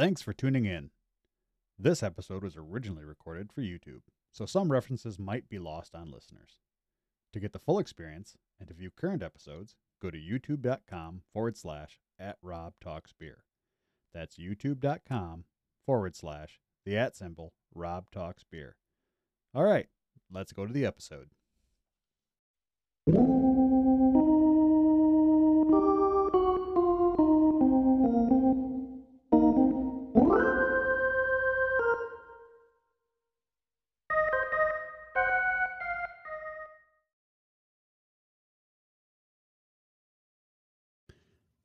Thanks for tuning in. This episode was originally recorded for YouTube, so some references might be lost on listeners. To get the full experience and to view current episodes, go to youtube.com forward slash at Rob Talks Beer. That's youtube.com forward slash the at symbol Rob Talks Beer. All right, let's go to the episode.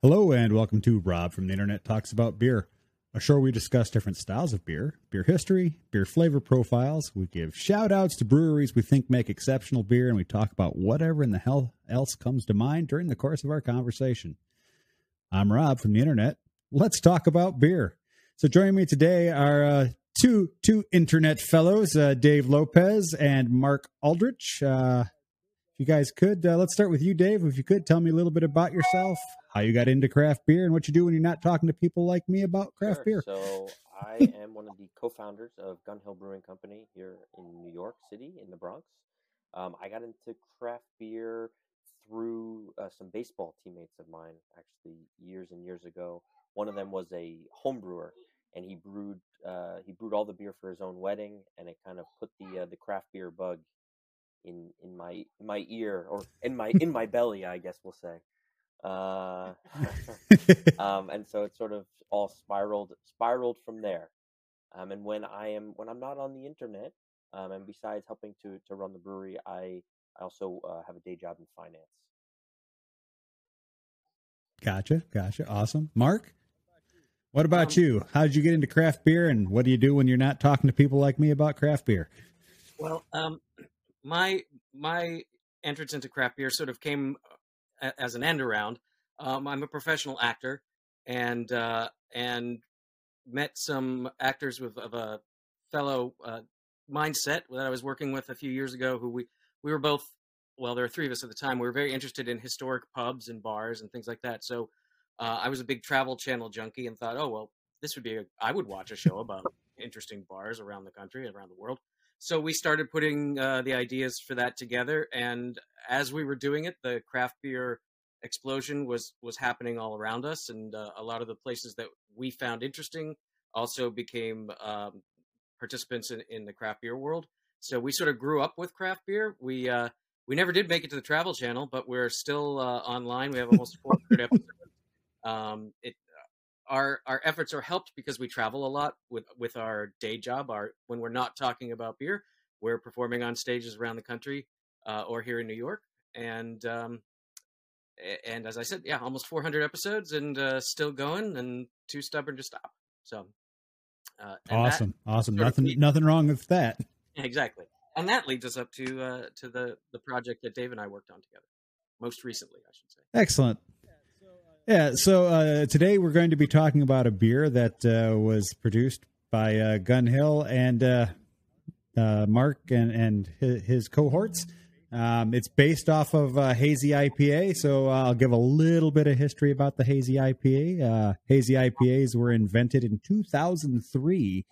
Hello, and welcome to Rob from the Internet Talks About Beer, a show we discuss different styles of beer, beer history, beer flavor profiles. We give shout outs to breweries we think make exceptional beer, and we talk about whatever in the hell else comes to mind during the course of our conversation. I'm Rob from the Internet. Let's talk about beer. So, joining me today are uh, two two internet fellows, uh, Dave Lopez and Mark Aldrich. Uh, if you guys could, uh, let's start with you, Dave. If you could tell me a little bit about yourself, how you got into craft beer, and what you do when you're not talking to people like me about craft Sure. beer. So I am one of the co-founders of Gun Hill Brewing Company here in New York City, in the Bronx. Um, I got into craft beer through uh, some baseball teammates of mine, actually years and years ago. One of them was a home brewer, and he brewed uh, he brewed all the beer for his own wedding, and it kind of put the uh, the craft beer bug in in my in my ear or in my in my belly, I guess we'll say. Uh, um, and so it sort of all spiraled spiraled from there. Um, and when I am when I'm not on the internet, um, and besides helping to to run the brewery, I I also uh, have a day job in finance. Gotcha, gotcha. Awesome. Mark, what about Um, you? How did you get into craft beer, and what do you do when you're not talking to people like me about craft beer? Well, um, my my entrance into craft beer sort of came uh, as an end around. Um, I'm a professional actor, and uh, and met some actors with of a fellow uh, mindset that I was working with a few years ago. Who we we were both well, there were three of us at the time. We were very interested in historic pubs and bars and things like that. So uh, I was a big Travel Channel junkie and thought, oh well, this would be a, I would watch a show about interesting bars around the country, around the world. So we started putting uh, the ideas for that together, and as we were doing it, the craft beer explosion was was happening all around us, and uh, a lot of the places that we found interesting also became um, participants in, in the craft beer world. So we sort of grew up with craft beer. We uh, we never did make it to the Travel Channel, but we're still uh, online. We have almost 400 episodes. Um, it our our efforts are helped because we travel a lot with with our day job. Our when we're not talking about beer, we're performing on stages around the country uh, or here in New York, and um, and as I said, yeah, almost 400 episodes and uh, still going, and too stubborn to stop. So uh, Awesome, awesome. Nothing, nothing wrong with that. exactly, and that leads us up to uh, to the the project that Dave and I worked on together, most recently, I should say. Excellent. Yeah, so uh, today we're going to be talking about a beer that uh, was produced by uh, Gun Hill and uh, uh, Mark and, and his, cohorts. Um, it's based off of uh, Hazy IPA, so I'll give a little bit of history about the Hazy IPA. Hazy IPAs were invented in 2003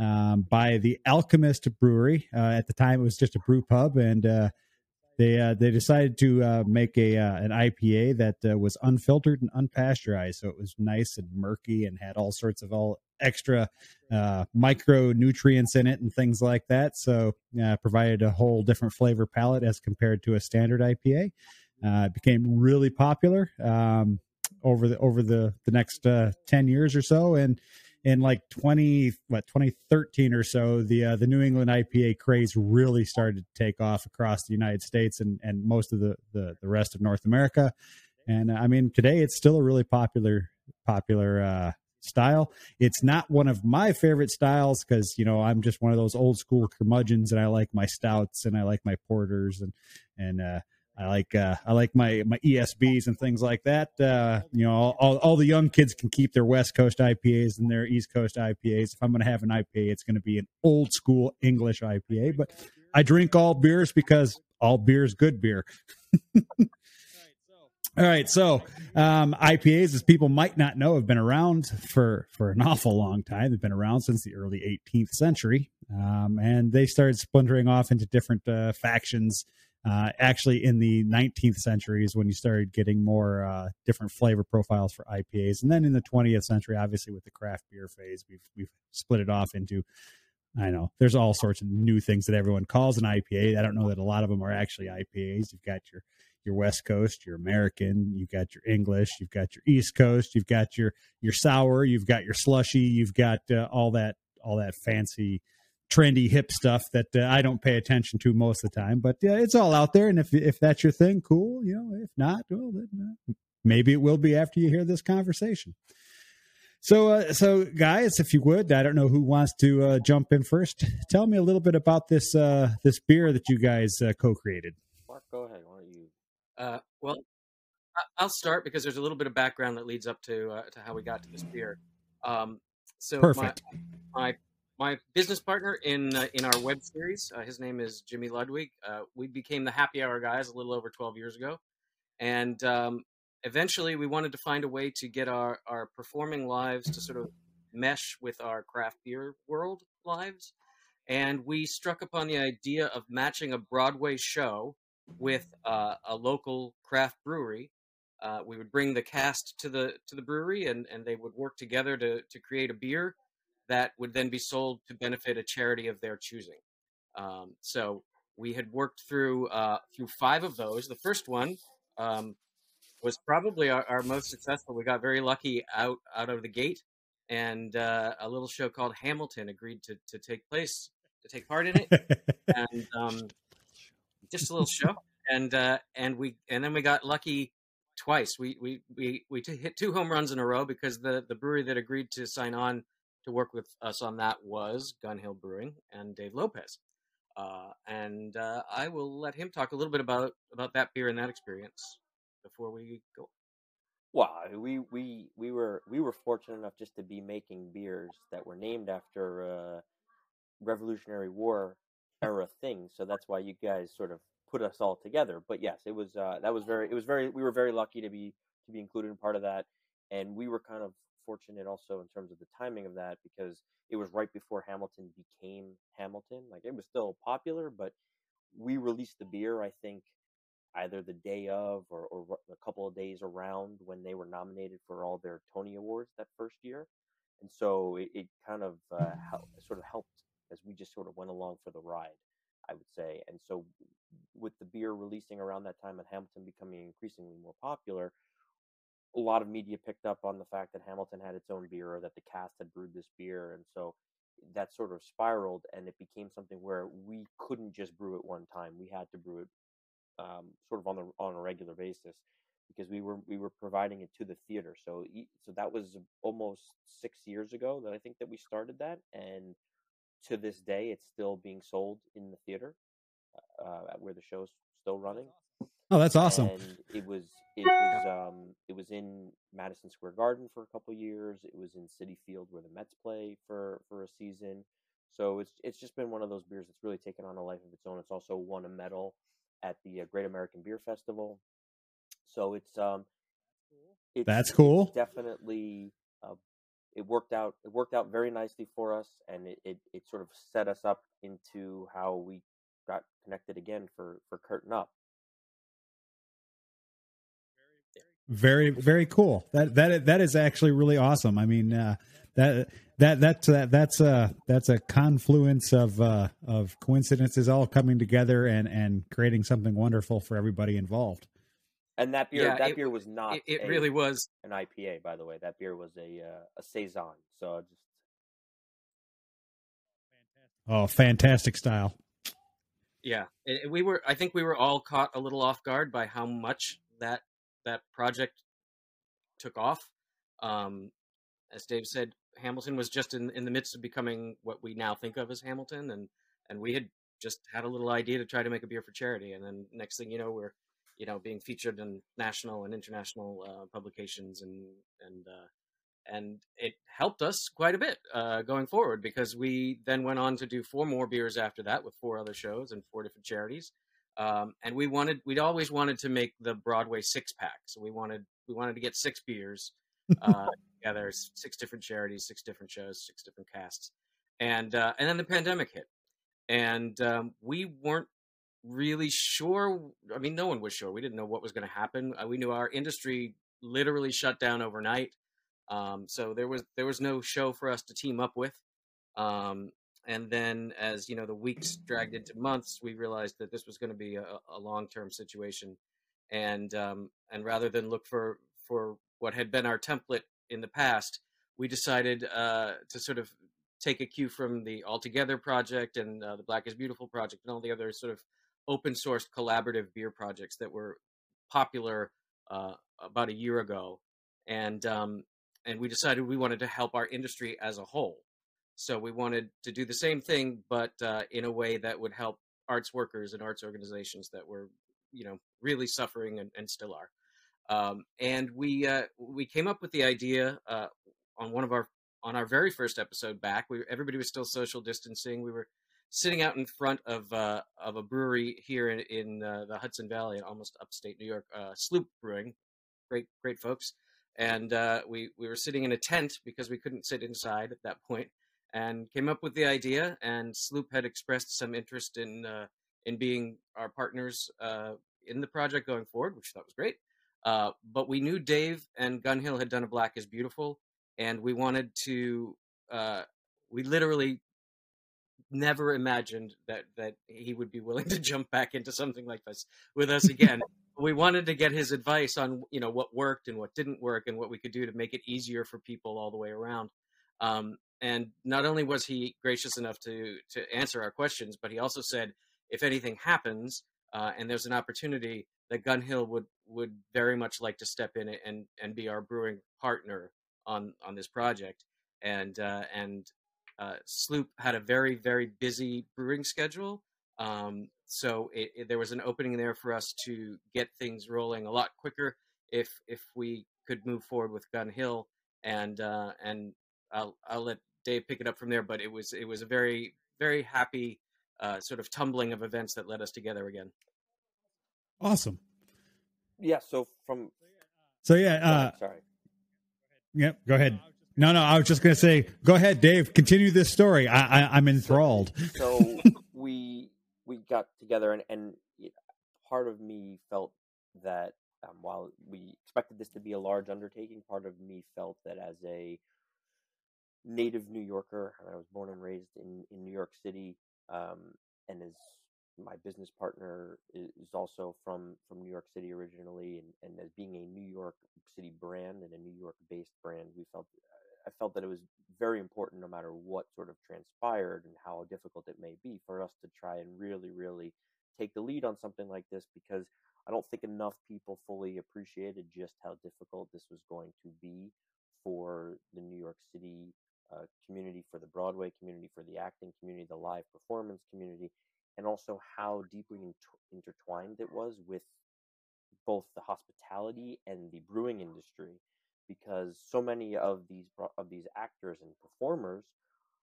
um, by the Alchemist Brewery. At the time, it was just a brew pub, and they uh, they decided to uh, make a uh, an IPA that uh, was unfiltered and unpasteurized, so it was nice and murky and had all sorts of all extra uh, micronutrients in it and things like that. So uh, provided a whole different flavor palette as compared to a standard IPA. It became really popular um, over the over the the next ten years or so, and in like 20 what 2013 or so the uh, the New England IPA craze really started to take off across the United States and and most of the the, the rest of North America. And uh, I mean today it's still a really popular popular uh style. It's not one of my favorite styles because you know i'm just one of those old school curmudgeons and i like my stouts and i like my porters and and uh I like uh, I like my my ESBs and things like that. Uh, you know, all, all, all the young kids can keep their West Coast IPAs and their East Coast IPAs. If I'm going to have an IPA, it's going to be an old school English IPA. But I drink all beers because all beer is good beer. All right, so um, IPAs, as people might not know, have been around for for an awful long time. They've been around since the early 18th century, um, and they started splintering off into different uh, factions. Uh, actually, in the 19th century is when you started getting more uh, different flavor profiles for IPAs, and then in the 20th century, obviously with the craft beer phase, we've we've split it off into. I know there's all sorts of new things that everyone calls an IPA. I don't know that a lot of them are actually IPAs. You've got your your West Coast, your American, you've got your English, you've got your East Coast, you've got your your sour, you've got your slushy, you've got uh, all that all that fancy, trendy, hip stuff that uh, I don't pay attention to most of the time. But yeah, it's all out there, and if if that's your thing, cool. You know, if not, well, then, uh, maybe it will be after you hear this conversation. So, uh, so guys, if you would, I don't know who wants to uh, jump in first. Tell me a little bit about this uh, this beer that you guys uh, co-created. Mark, go ahead. Why don't you? Uh, well, I- will start because there's a little bit of background that leads up to uh, to how we got to this beer. Um, so Perfect. My, my my business partner in uh, in our web series, uh, his name is Jimmy Ludwig. Uh, we became the Happy Hour guys a little over 12 years ago, and um, eventually we wanted to find a way to get our our performing lives to sort of mesh with our craft beer world lives, and we struck upon the idea of matching a Broadway show with uh, a local craft brewery. Uh, we would bring the cast to the to the brewery, and, and they would work together to to create a beer that would then be sold to benefit a charity of their choosing. Um, so we had worked through uh, through five of those. The first one um, was probably our, our, most successful. We got very lucky out out of the gate, and uh, a little show called Hamilton agreed to to take place to take part in it, and um, just a little show, and uh, and we and then we got lucky twice. We we we we hit two home runs in a row because the the brewery that agreed to sign on to work with us on that was Gun Hill Brewing and Dave Lopez. Uh, and uh, I will let him talk a little bit about about that beer and that experience before we go. Well, we we we were we were fortunate enough just to be making beers that were named after uh, Revolutionary War era things, So that's why you guys sort of put us all together. But yes, it was uh, that was very it was very we were very lucky to be to be included in part of that, and we were kind of fortunate also in terms of the timing of that because it was right before Hamilton became Hamilton. Like it was still popular, but we released the beer. I think either the day of or, or a couple of days around when they were nominated for all their Tony Awards that first year. And so it, it kind of uh, sort of helped as we just sort of went along for the ride, I would say. And so, with the beer releasing around that time and Hamilton becoming increasingly more popular, a lot of media picked up on the fact that Hamilton had its own beer or that the cast had brewed this beer. And so that sort of spiraled and it became something where we couldn't just brew it one time. We had to brew it um, sort of on the on a regular basis because we were we were providing it to the theater. So so that was almost six years ago that I think that we started that, and to this day, it's still being sold in the theater uh, uh where the show's still running. Oh, that's awesome! And it was it was um it was in Madison Square Garden for a couple years. It was in Citi Field where the Mets play for for a season. So it's it's just been one of those beers that's really taken on a life of its own. It's also won a medal at the uh, Great American Beer Festival. So it's um it's, that's cool. It's definitely uh, it worked out it worked out very nicely for us and it, it, it sort of set us up into how we got connected again for for curtain up very very cool that that that is actually really awesome i mean uh, that that that's that that's a that's a confluence of uh, of coincidences all coming together and and creating something wonderful for everybody involved and that beer, yeah, that it, beer was not. It, it a, really was an IPA, by the way. That beer was a uh, a saison. So just. Oh, fantastic style! Yeah, it, we were. I think we were all caught a little off guard by how much that that project took off. Um, as Dave said, Hamilton was just in in the midst of becoming what we now think of as Hamilton, and and we had just had a little idea to try to make a beer for charity, and then next thing you know, we're you know being featured in national and international uh, publications and and uh, and it helped us quite a bit uh, going forward because we then went on to do four more beers after that with four other shows and four different charities Um, and we wanted, we'd always wanted to make the Broadway six pack. So we wanted, we wanted to get six beers uh, together, six different charities, six different shows, six different casts, and uh, and then the pandemic hit, and um, we weren't really sure. I mean, no one was sure. We didn't know what was going to happen. Uh, we knew our industry literally shut down overnight, um, so there was there was no show for us to team up with. Um, and then as you know the weeks dragged into months we realized that this was going to be a, a long-term situation and um, and rather than look for for what had been our template in the past we decided uh, to sort of take a cue from the All Together project and uh, the black is beautiful project and all the other sort of open source collaborative beer projects that were popular uh, about a year ago and um, and we decided we wanted to help our industry as a whole so we wanted to do the same thing, but uh, in a way that would help arts workers and arts organizations that were, you know, really suffering and, and still are. Um, and we uh, we came up with the idea uh, on one of our on our very first episode back. We everybody was still social distancing. We were sitting out in front of uh, of a brewery here in, in uh, the Hudson Valley, in almost upstate New York, uh, Sloop Brewing, great great folks. And uh, we we were sitting in a tent because we couldn't sit inside at that point and came up with the idea. And Sloop had expressed some interest in uh, in being our partners uh, in the project going forward, which I thought was great. Uh, but we knew Dave and Gun Hill had done a Black is Beautiful, and we wanted to. Uh, we literally never imagined that that he would be willing to jump back into something like this with us again. we wanted to get his advice on you know what worked and what didn't work and what we could do to make it easier for people all the way around. Um, and not only was he gracious enough to to answer our questions, but he also said, if anything happens uh, and there's an opportunity, that Gun Hill would would very much like to step in and and be our brewing partner on on this project. And uh, and uh, Sloop had a very very busy brewing schedule, um, so it, it, there was an opening there for us to get things rolling a lot quicker if if we could move forward with Gun Hill. And uh, and I'll I'll let Dave pick it up from there. But it was it was a very very happy uh, sort of tumbling of events that led us together again. Awesome. Yeah. So from. So yeah. Uh, sorry. Yep. Go ahead. No, no. I was just going to say, go ahead, Dave. Continue this story. I, I, am enthralled. So, so we we got together, and, and part of me felt that um, while we expected this to be a large undertaking, part of me felt that as a native New Yorker. I was born and raised in, in New York City, um, and as my business partner is, also from, from New York City originally, and, and as being a New York City brand and a New York based brand, we felt I felt that it was very important, no matter what sort of transpired and how difficult it may be, for us to try and really, really take the lead on something like this because I don't think enough people fully appreciated just how difficult this was going to be for the New York City uh, community, for the Broadway community, for the acting community, the live performance community, and also how deeply intertwined it was with both the hospitality and the brewing industry, because so many of these of these actors and performers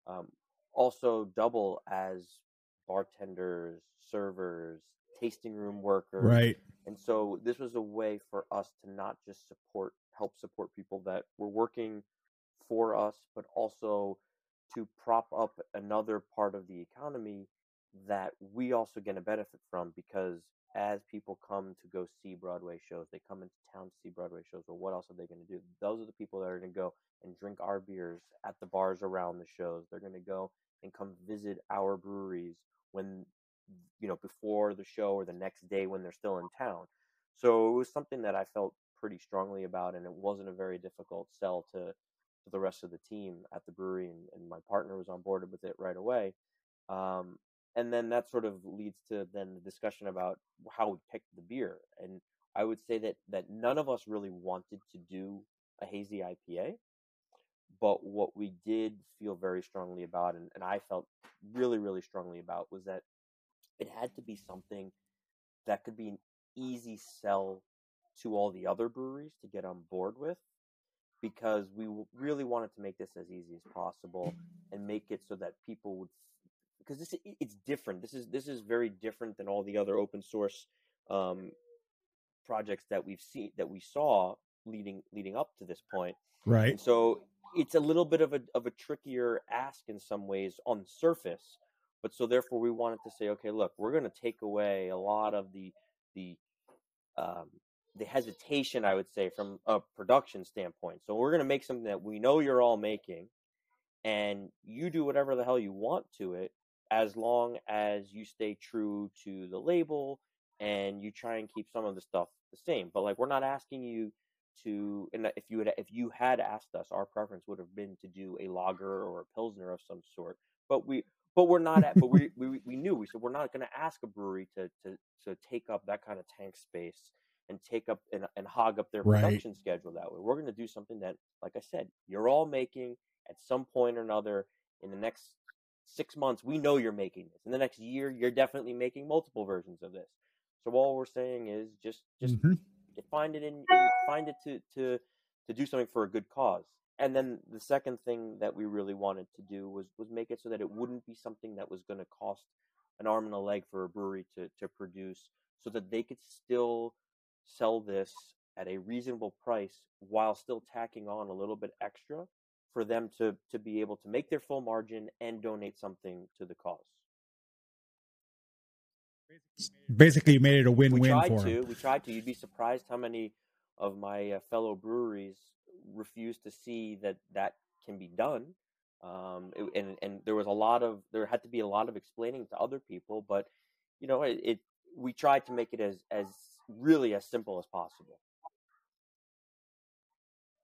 um, also double as bartenders, servers, tasting room workers, right? And so this was a way for us to not just support, help support people that were working for us, but also to prop up another part of the economy that we also get a benefit from because as people come to go see Broadway shows, they come into town to see Broadway shows, or what else are they going to do? Those are the people that are going to go and drink our beers at the bars around the shows. They're going to go and come visit our breweries when, you know, before the show or the next day when they're still in town. So it was something that I felt pretty strongly about, and it wasn't a very difficult sell to to the rest of the team at the brewery, and, and my partner was on board with it right away. Um, and then that sort of leads to then the discussion about how we picked the beer. And I would say that that none of us really wanted to do a hazy IPA, but what we did feel very strongly about, and, and I felt really, really strongly about, was that it had to be something that could be an easy sell to all the other breweries to get on board with because we really wanted to make this as easy as possible and make it so that people would because this it's different. This is this is very different than all the other open source um, projects that we've seen that we saw leading leading up to this point. Right. And so it's a little bit of a of a trickier ask in some ways on the surface, but so therefore we wanted to say, okay, look, we're going to take away a lot of the the um, the hesitation, I would say, from a production standpoint. So we're going to make something that we know you're all making, and you do whatever the hell you want to it, as long as you stay true to the label and you try and keep some of the stuff the same. But like, we're not asking you to, and if you had if you had asked us, our preference would have been to do a lager or a pilsner of some sort. But we but we're not at, but we, we we knew we said we're not going to ask a brewery to to to take up that kind of tank space and take up and, and hog up their Right. production schedule that way. We're going to do something that, like I said, you're all making at some point or another in the next six months. We know you're making this. In the next year, you're definitely making multiple versions of this. So all we're saying is just just Mhm. find it in, in find it to to to do something for a good cause. And then the second thing that we really wanted to do was was make it so that it wouldn't be something that was going to cost an arm and a leg for a brewery to to produce, so that they could still sell this at a reasonable price while still tacking on a little bit extra for them to to be able to make their full margin and donate something to the cause. Basically, you made it a we win-win tried for to. them. We tried to. You'd be surprised how many of my uh, fellow breweries refuse to see that that can be done. Um, it- and and there was a lot of there had to be a lot of explaining to other people, but you know it, it we tried to make it as as really as simple as possible.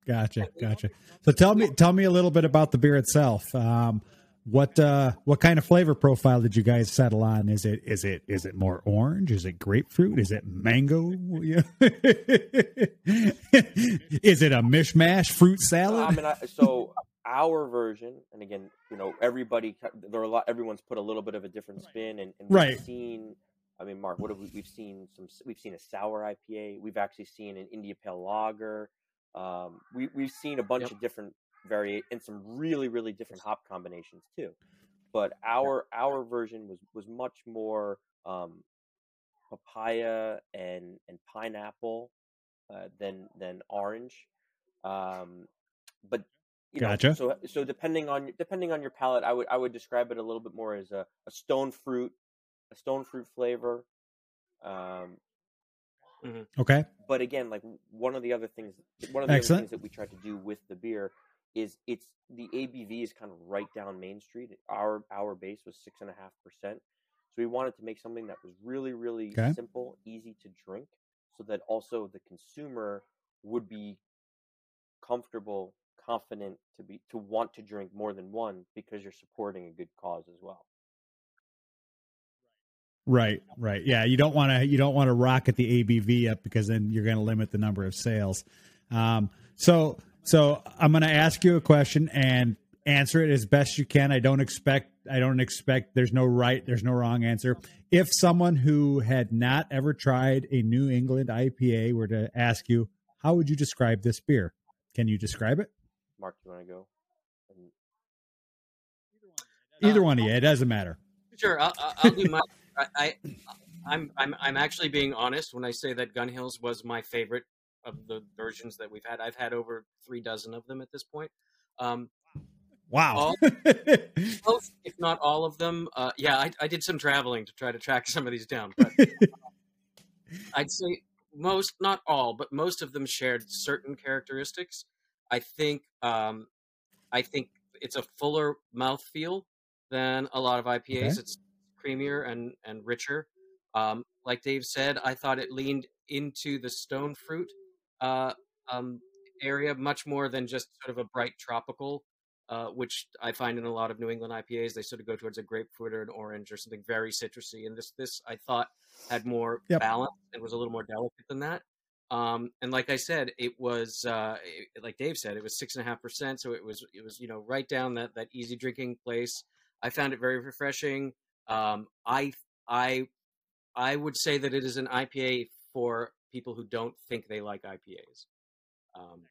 Gotcha, gotcha. So tell me, tell me a little bit about the beer itself. Um, what uh, what kind of flavor profile did you guys settle on? Is it is it is it more orange? Is it grapefruit? Is it mango? is it a mishmash fruit I salad? mean, I, so our version, and again, you know, everybody there are a lot. Everyone's put a little bit of a different spin, and, and we've Right. seen. I mean, Mark, what have we? We've seen some. We've seen a sour IPA. We've actually seen an India Pale Lager. Um, we we've seen a bunch Yep. of different vari and some really really different hop combinations too. But our our version was was much more um, papaya and and pineapple uh, than than orange. Um, but you know, so so depending on depending on your palate, I would I would describe it a little bit more as a, a stone fruit, a stone fruit flavor. Um, Okay, but again, like one of the other things, one of the other things that we tried to do with the beer is it's the ABV is kind of right down Main Street. Our our base was six and a half percent, so we wanted to make something that was really really Okay. simple, easy to drink, so that also the consumer would be comfortable, confident to be to want to drink more than one because you're supporting a good cause as well. Right, right. Yeah, you don't want to you don't want to rocket the ABV up because then you're going to limit the number of sales. Um, so so I'm going to ask you a question and answer it as best you can. I don't expect I don't expect there's no right there's no wrong answer. If someone who had not ever tried a New England IPA were to ask you, how would you describe this beer? Can you describe it? Mark, you want to go? And Either Uh, one of you, it doesn't matter. Sure, I'll, I'll- I'll do my. I, I, I'm, I'm, I'm actually being honest when I say that Gun Hills was my favorite of the versions that we've had. I've had over three dozen of them at this point. Um, Wow. most, if not all of them, uh, yeah, I, I did some traveling to try to track some of these down. But I'd say most, not all, but most of them shared certain characteristics. I think, um, I think it's a fuller mouthfeel than a lot of IPAs. Okay. It's creamier and and richer. Um, like Dave said, I thought it leaned into the stone fruit uh, um, area much more than just sort of a bright tropical, uh, which I find in a lot of New England IPAs. They sort of go towards a grapefruit or an orange or something very citrusy. And this this I thought had more Yep. balance and was a little more delicate than that. Um, and like I said, it was uh, it- like Dave said, it was six and a half percent. So it was it was you know right down that that easy drinking place. I found it very refreshing. Um, I I I would say that it is an IPA for people who don't think they like IPAs. Um,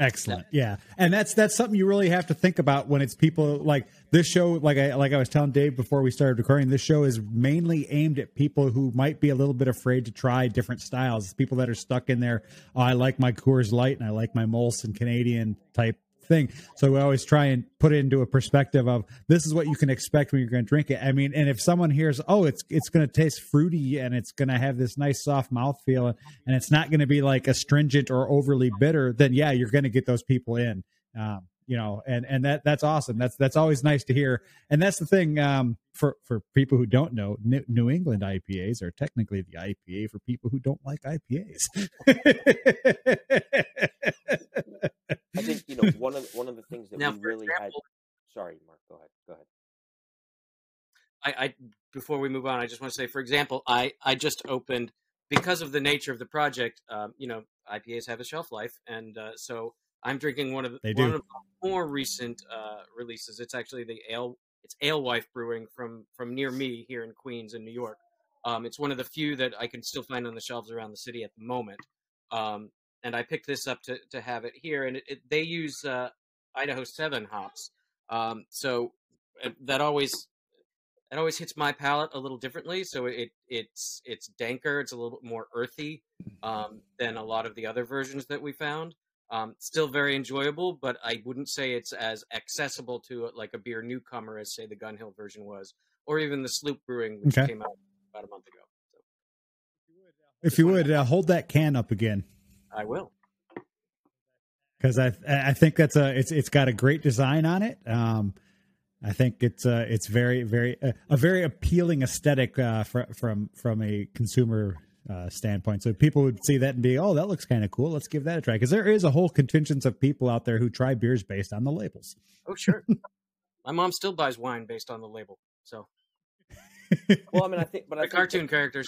Excellent. Yeah. And that's that's something you really have to think about when it's people like this show like I like I was telling Dave before we started recording this show is mainly aimed at people who might be a little bit afraid to try different styles. People that are stuck in there, oh, I like my Coors Light and I like my Molson Canadian type thing. So we always try and put it into a perspective of this is what you can expect when you're going to drink it. I mean, and if someone hears, oh, it's it's going to taste fruity and it's going to have this nice soft mouth feel and it's not going to be like astringent or overly bitter, then yeah, you're going to get those people in. Um, you know, and and that that's awesome. That's that's always nice to hear. And that's the thing um, for for people who don't know, New England IPAs are technically the IPA for people who don't like IPAs. I think you know one of one of the things that now, we really example, had. Sorry, Mark. Go ahead. Go ahead. I, I before we move on, I just want to say, for example, I I just opened because of the nature of the project. Um, you know, IPAs have a shelf life, and uh, so I'm drinking one of the, one of the more recent uh, releases. It's actually the ale. It's Alewife Brewing from from near me here in Queens in New York. Um, it's one of the few that I can still find on the shelves around the city at the moment. Um, and I picked this up to, to have it here. And it, it, they use uh, Idaho Seven hops, um, so that always it always hits my palate a little differently. So it it's it's danker, it's a little bit more earthy um, than a lot of the other versions that we found. Um, still very enjoyable, but I wouldn't say it's as accessible to like a beer newcomer as say the Gun Hill version was, or even the Sloop Brewing, which okay. came out about a month ago. So. If you would uh, hold that can up again. I will. Because I I think that's a it's it's got a great design on it. Um, I think it's uh it's very very uh, a very appealing aesthetic uh, fr- from from a consumer uh, standpoint. So people would see that and be, oh, that looks kind of cool. Let's give that a try. Because there is a whole contingent of people out there who try beers based on the labels. Oh, sure. My mom still buys wine based on the label. So, well, I mean, I think, but the I cartoon characters.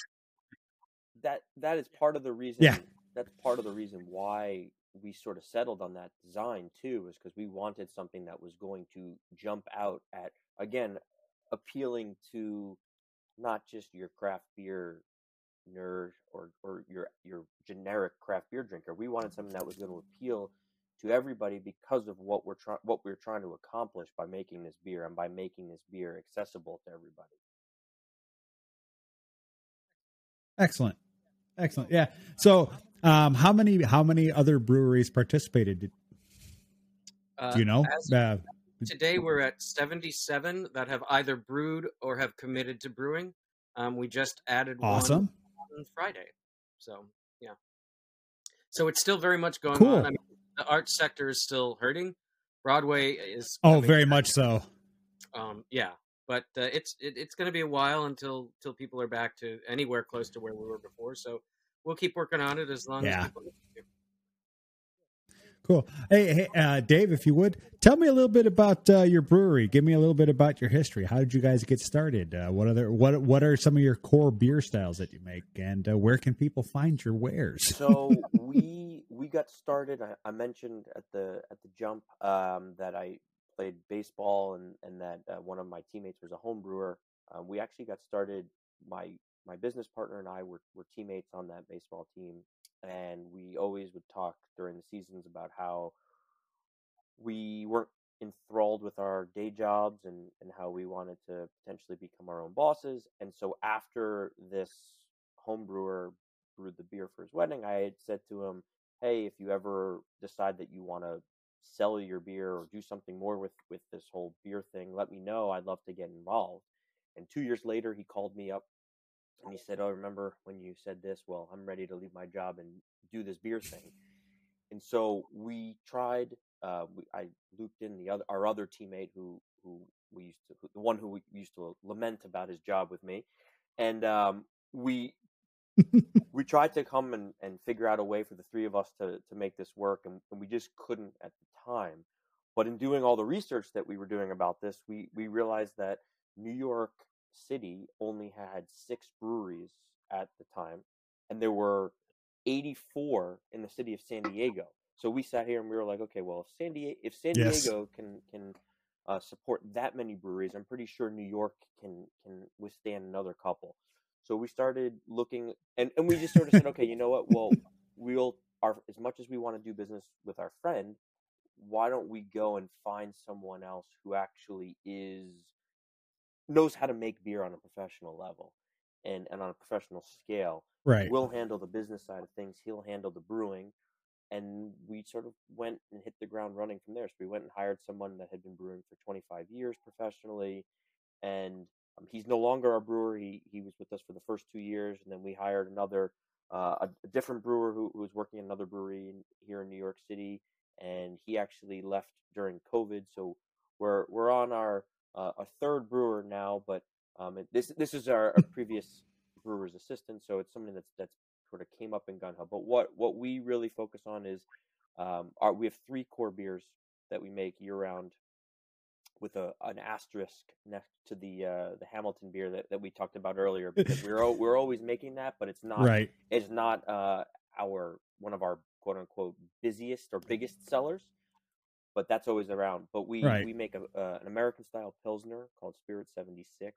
That that is part of the reason. Yeah that's part of the reason why we sort of settled on that design too is because we wanted something that was going to jump out at again appealing to not just your craft beer nerd or or your your generic craft beer drinker. We wanted something that was going to appeal to everybody because of what we're trying what we're trying to accomplish by making this beer and by making this beer accessible to everybody. Excellent. Excellent. Yeah. So um, how many how many other breweries participated? Uh, Do you know? Uh, today we're at 77 that have either brewed or have committed to brewing. Um, we just added awesome. on Friday. So, yeah. So it's still very much going cool. on. I mean, the art sector is still hurting. Broadway is Oh, very much so. Um, yeah, but uh, it's it, it's going to be a while until until people are back to anywhere close to where we were before. So we'll keep working on it as long yeah. as Cool. Hey, hey uh, Dave, if you would tell me a little bit about uh, your brewery. Give me a little bit about your history. How did you guys get started? Uh, what other what what are some of your core beer styles that you make, and uh, where can people find your wares? so we we got started. I, I, mentioned at the at the jump um, that I played baseball, and and that uh, one of my teammates was a home brewer. Uh, we actually got started. My my business partner and I were, were teammates on that baseball team, and we always would talk during the seasons about how we weren't enthralled with our day jobs and, and how we wanted to potentially become our own bosses. And so after this home brewer brewed the beer for his wedding, I had said to him, Hey, if you ever decide that you want to sell your beer or do something more with, with this whole beer thing, let me know. I'd love to get involved. And two years later, he called me up and he said, "Oh, remember when you said this? Well, I'm ready to leave my job and do this beer thing." And so we tried. Uh, we, I looped in the other our other teammate who who we used to the one who we used to lament about his job with me, and um, we we tried to come and, and figure out a way for the three of us to to make this work, and, and we just couldn't at the time. But in doing all the research that we were doing about this, we we realized that New York city only had six breweries at the time, and there were 84 in the city of San Diego. So we sat here and we were like, okay, well, if San Diego, if San yes. Diego can can uh, support that many breweries, I'm pretty sure New York can can withstand another couple. So we started looking, and, and we just sort of said, okay, you know what? Well, we'll our as much as we want to do business with our friend, why don't we go and find someone else who actually is knows how to make beer on a professional level and, and on a professional scale. Right. We'll handle the business side of things. He'll handle the brewing. And we sort of went and hit the ground running from there. So we went and hired someone that had been brewing for 25 years professionally. And um, he's no longer our brewer. He, he was with us for the first two years. And then we hired another, uh, a, a, different brewer who, who was working in another brewery in, here in New York City. And he actually left during COVID. So we're, we're on our, uh, a third brewer now, but um, this this is our, our previous brewer's assistant, so it's something that's that's sort of came up in Gun Hill. But what what we really focus on is um, our we have three core beers that we make year round, with a an asterisk next to the uh, the Hamilton beer that, that we talked about earlier because we're we're always making that, but it's not right. It's not uh, our one of our quote unquote busiest or biggest sellers but that's always around. But we right. we make a, uh, an American style pilsner called Spirit Seventy Six,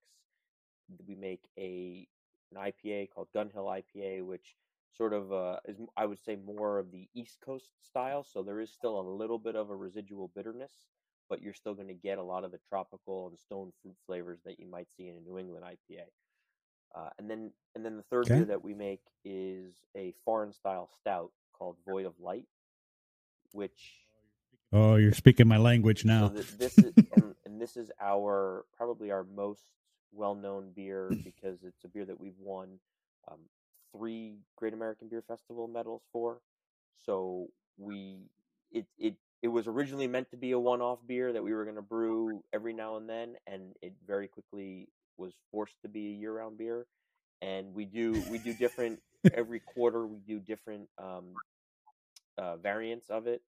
we make a an IPA called Gun Hill IPA, which sort of uh, is I would say more of the East Coast style. So there is still a little bit of a residual bitterness, but you're still going to get a lot of the tropical and stone fruit flavors that you might see in a New England IPA. Uh, and then and then the third okay. beer that we make is a foreign style stout called Void of Light, which oh, you're speaking my language now. So this is and, and this is our probably our most well-known beer because it's a beer that we've won um, three Great American Beer Festival medals for. So we it it it was originally meant to be a one-off beer that we were going to brew every now and then, and it very quickly was forced to be a year-round beer. And we do we do different every quarter. We do different um, uh, variants of it.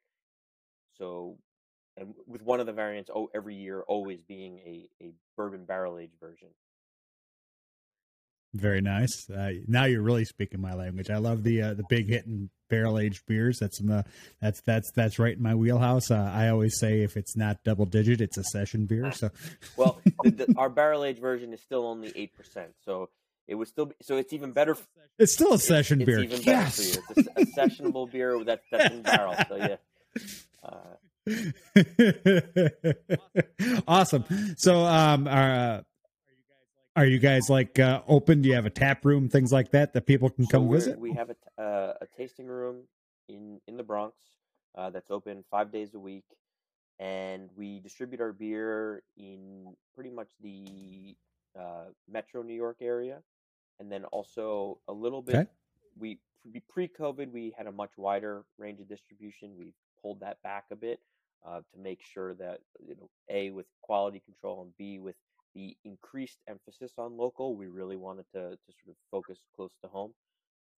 So and with one of the variants oh every year always being a, a bourbon barrel aged version. Very nice. Uh, now you're really speaking my language. I love the uh, the big hitting barrel aged beers. That's in the that's that's that's right in my wheelhouse. Uh, i always say if it's not double digit it's a session beer so well the, the, our barrel aged version is still only 8% so it was still so it's even better it's still a session it's, beer. it's even yes. better for you. It's a, a sessionable beer that, that's in barrel so yeah awesome. So, um, are, uh, are you guys like uh, open? Do you have a tap room, things like that, that people can come visit? We have a, uh, a tasting room in in the Bronx uh, that's open five days a week, and we distribute our beer in pretty much the uh, Metro New York area, and then also a little bit. Okay. We pre-COVID, we had a much wider range of distribution. We've pulled that back a bit uh, to make sure that you know a with quality control and b with the increased emphasis on local we really wanted to, to sort of focus close to home.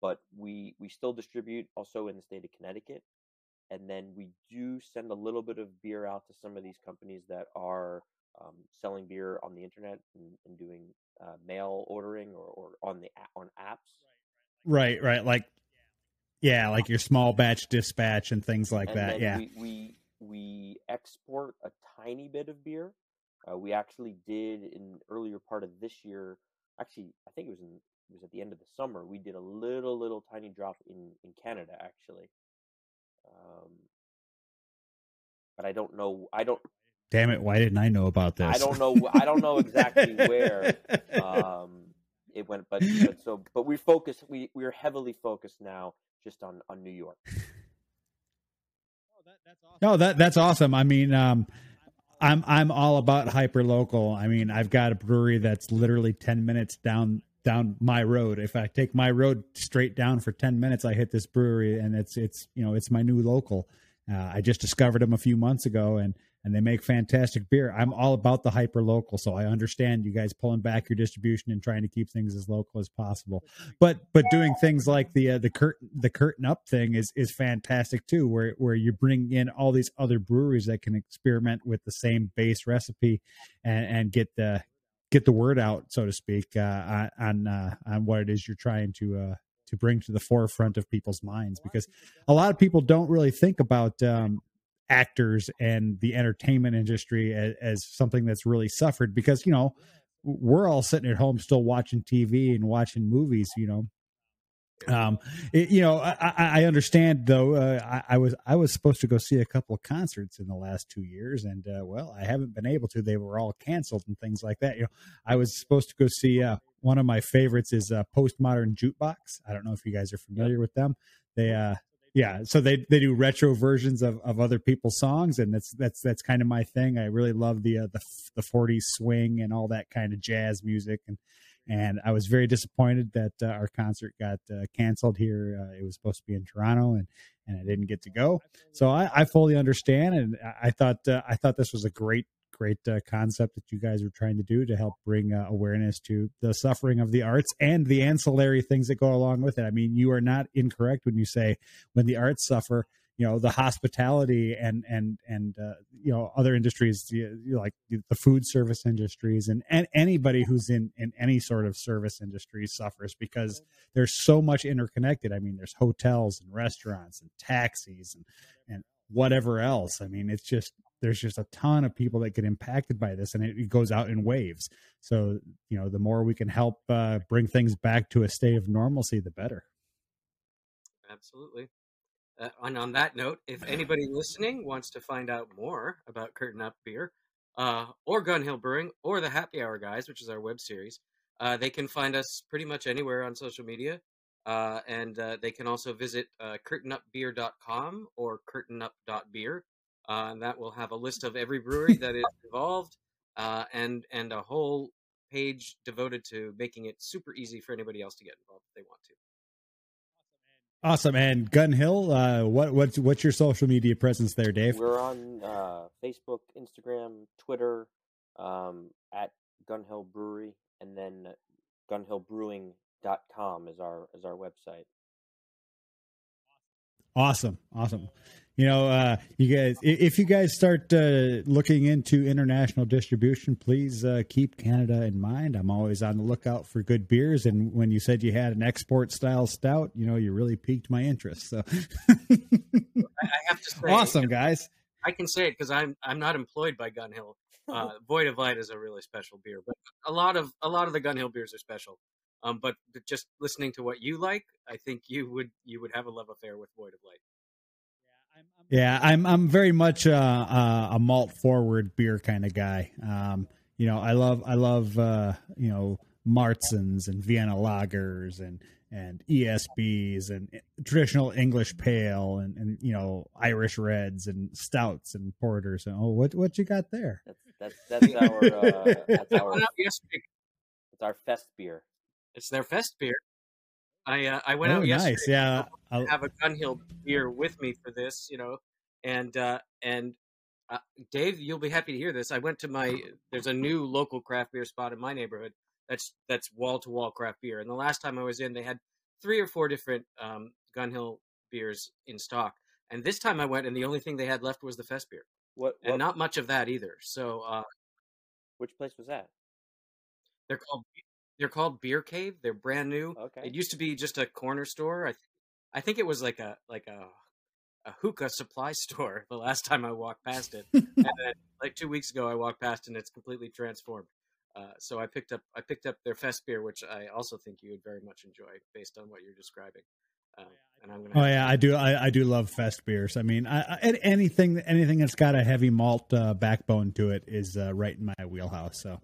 But we we still distribute also in the state of connecticut and then we do send a little bit of beer out to some of these companies that are um, selling beer on the internet and, and doing uh, mail ordering or, or on the on apps. Right right like yeah like your small batch dispatch and things like and that yeah we, we we export a tiny bit of beer. Uh, we actually did in earlier part of this year. Actually, I think it was in it was at the end of the summer. We did a little little tiny drop in in Canada actually. Um, but I don't know. I don't. Damn it! Why didn't I know about this? I don't know. I don't know exactly where um, it went, but, but so but we focus. We we are heavily focused now just on on New York. No, that that's awesome. I mean, um, I'm I'm all about hyper local. I mean, I've got a brewery that's literally ten minutes down down my road. If I take my road straight down for ten minutes, I hit this brewery, and it's it's you know it's my new local. Uh, I just discovered them a few months ago, and and they make fantastic beer. I'm all about the hyper local, so I understand you guys pulling back your distribution and trying to keep things as local as possible. But but doing things like the uh, the curtain the curtain up thing is is fantastic too, where where you bring in all these other breweries that can experiment with the same base recipe and and get the get the word out, so to speak, uh, on uh, on what it is you're trying to uh, to bring to the forefront of people's minds because a lot of people don't really think about um, actors and the entertainment industry as, as, something that's really suffered because you know we're all sitting at home still watching TV and watching movies you know Um, it, you know, I, I understand though. Uh, I, I, was I was supposed to go see a couple of concerts in the last two years, and uh, well, I haven't been able to. They were all canceled and things like that. You know, I was supposed to go see uh, one of my favorites is uh, Postmodern Jukebox. I don't know if you guys are familiar with them. They uh, yeah, so they they do retro versions of, of other people's songs, and that's that's that's kind of my thing. I really love the uh, the the 40s swing and all that kind of jazz music, and and I was very disappointed that uh, our concert got uh, canceled here. Uh, it was supposed to be in Toronto, and and I didn't get to go. So I, I fully understand, and I thought uh, I thought this was a great great uh, concept that you guys are trying to do to help bring uh, awareness to the suffering of the arts and the ancillary things that go along with it. I mean, you are not incorrect when you say when the arts suffer you know the hospitality and and and uh, you know other industries you like the food service industries and, and anybody who's in in any sort of service industry suffers because there's so much interconnected i mean there's hotels and restaurants and taxis and and whatever else i mean it's just there's just a ton of people that get impacted by this and it, it goes out in waves so you know the more we can help uh, bring things back to a state of normalcy the better absolutely uh, and on that note, if anybody listening wants to find out more about Curtain Up Beer, uh, or Gun Hill Brewing, or the Happy Hour Guys, which is our web series, uh, they can find us pretty much anywhere on social media. Uh, and uh, they can also visit uh, curtainupbeer.com or curtainup.beer. Uh, and that will have a list of every brewery that is involved uh, and, and a whole page devoted to making it super easy for anybody else to get involved if they want to. Awesome. And Gun Hill, uh, what what's what's your social media presence there, Dave? We're on uh, Facebook, Instagram, Twitter, um, at Gun Hill Brewery, and then gunhillbrewing.com is our is our website. Awesome, awesome. You know, uh, you guys, if you guys start uh, looking into international distribution, please uh, keep Canada in mind. I'm always on the lookout for good beers. And when you said you had an export style stout, you know, you really piqued my interest. So, I have to say, awesome, guys. I can say it because I'm I'm not employed by Gun Hill. Uh, Void of Light is a really special beer, but a lot of a lot of the Gun Hill beers are special. Um, but just listening to what you like, I think you would you would have a love affair with Void of Light. Yeah, I'm I'm very much a, a, a malt forward beer kind of guy. Um, you know, I love I love uh, you know Märzens and Vienna lagers and and ESBs and traditional English pale and, and you know Irish reds and stouts and porters. And, oh, what what you got there? That's that's, that's our uh, that's our it's our fest beer. It's their fest beer. I uh, I went oh, out yesterday. Nice. Yeah, I'll... have a Gun Hill beer with me for this, you know, and uh, and uh, Dave, you'll be happy to hear this. I went to my there's a new local craft beer spot in my neighborhood. That's that's wall to wall craft beer. And the last time I was in, they had three or four different um, Gun Hill beers in stock. And this time I went, and the only thing they had left was the Fest beer. What? what? And not much of that either. So, uh, which place was that? They're called they're called Beer Cave. They're brand new. Okay. It used to be just a corner store. I, th- I think it was like a like a a hookah supply store the last time I walked past it. and then, like two weeks ago, I walked past and it's completely transformed. Uh, so I picked up I picked up their fest beer, which I also think you would very much enjoy based on what you're describing. Uh, and I'm gonna. Oh yeah, I do. I, I, do love fest beers. I mean, I, I, anything anything that's got a heavy malt uh, backbone to it is uh, right in my wheelhouse. So,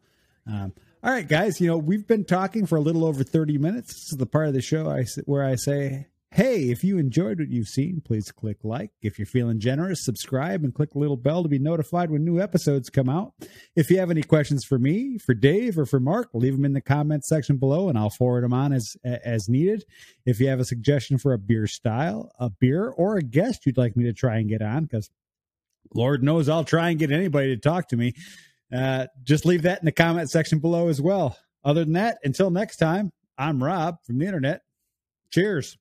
um, all right, guys. You know, we've been talking for a little over 30 minutes. This is the part of the show I, where I say, hey, if you enjoyed what you've seen, please click like. If you're feeling generous, subscribe and click the little bell to be notified when new episodes come out. If you have any questions for me, for Dave, or for Mark, leave them in the comments section below and I'll forward them on as, as needed. If you have a suggestion for a beer style, a beer, or a guest you'd like me to try and get on, because Lord knows I'll try and get anybody to talk to me uh, just leave that in the comment section below as well. Other than that, until next time, I'm Rob from the internet. Cheers.